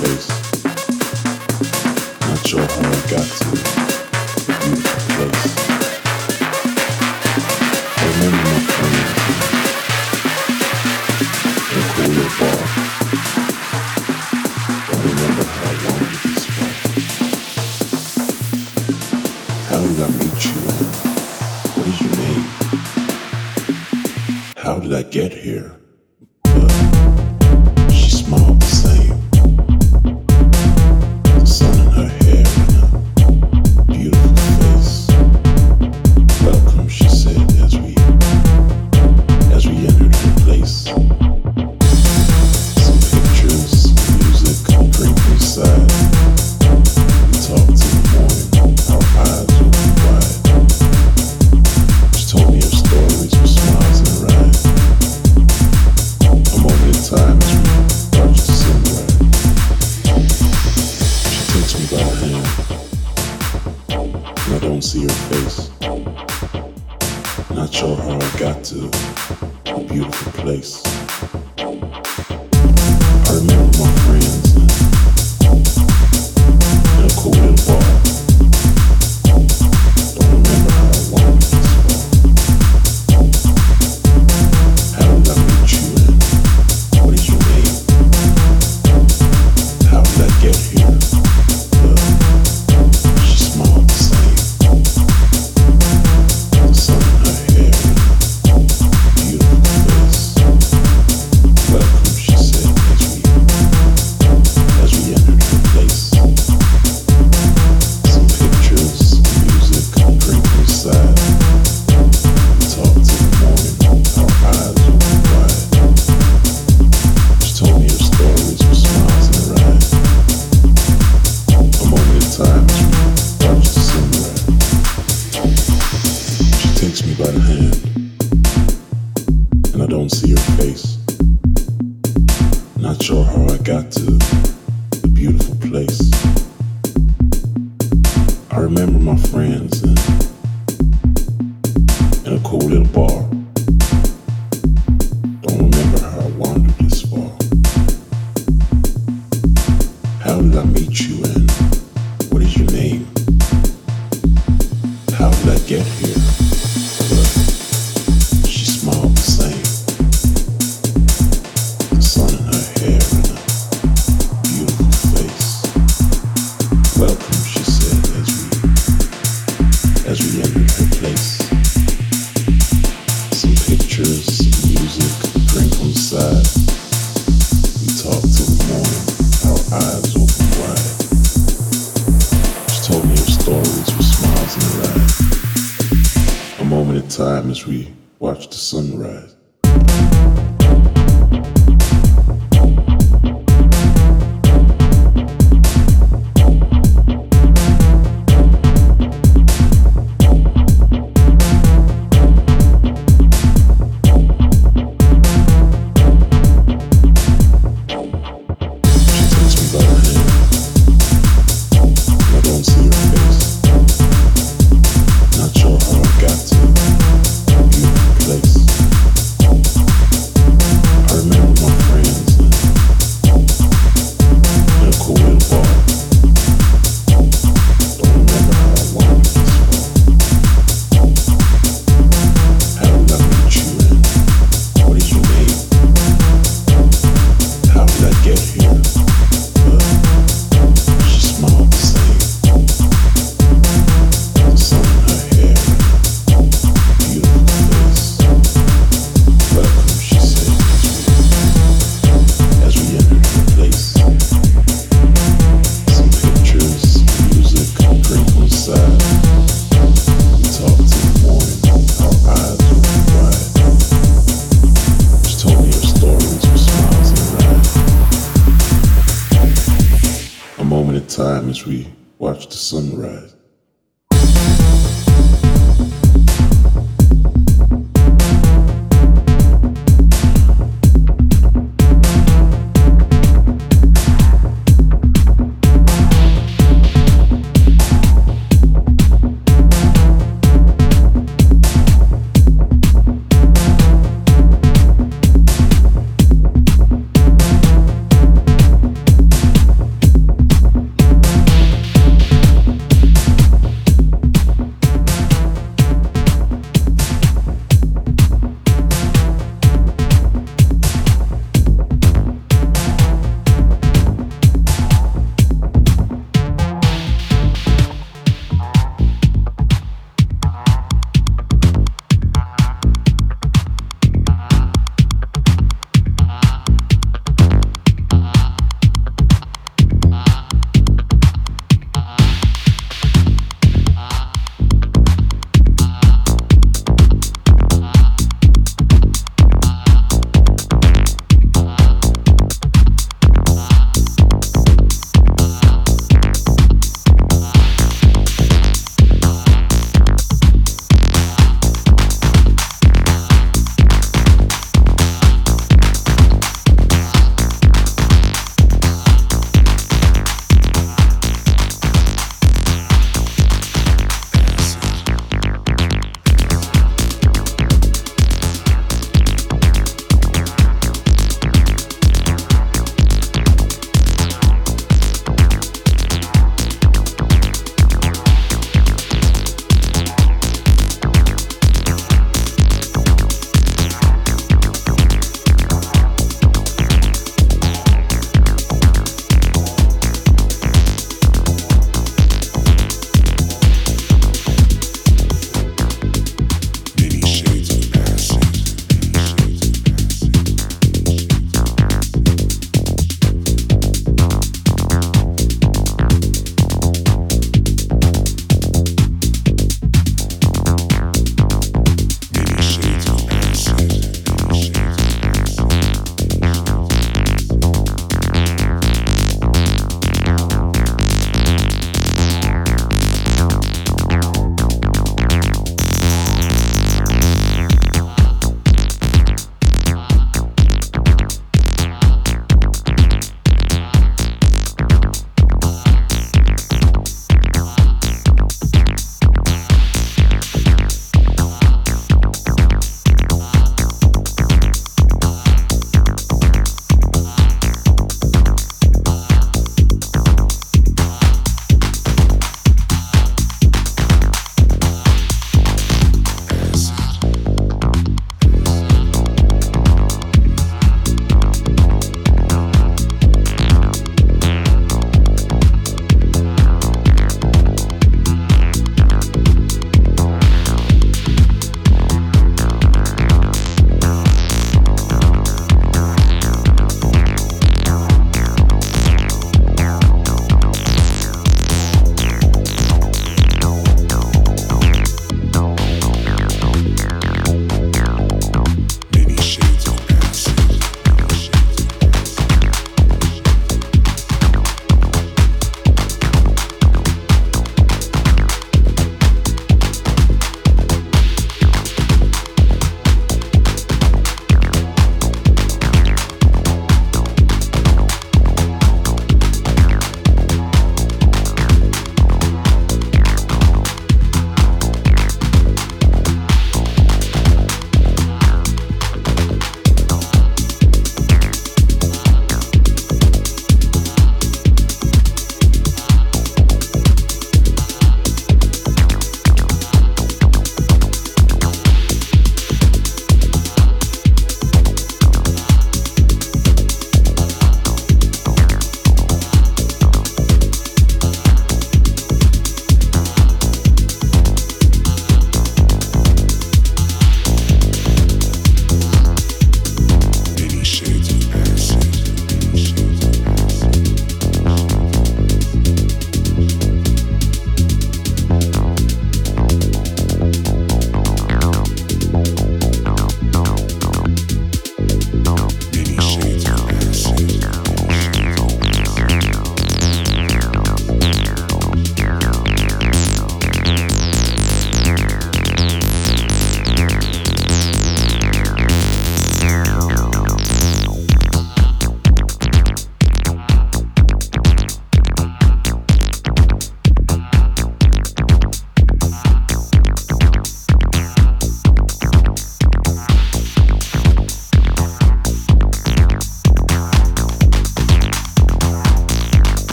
place. Not sure how I got to the beautiful place. I remember my friend in a cool bar. I remember how I wanted this one. How did I meet you? What is your name? How did I get here? don't see your face. Not sure how I got to the beautiful place. I remember my friends in, in a cool little bar. we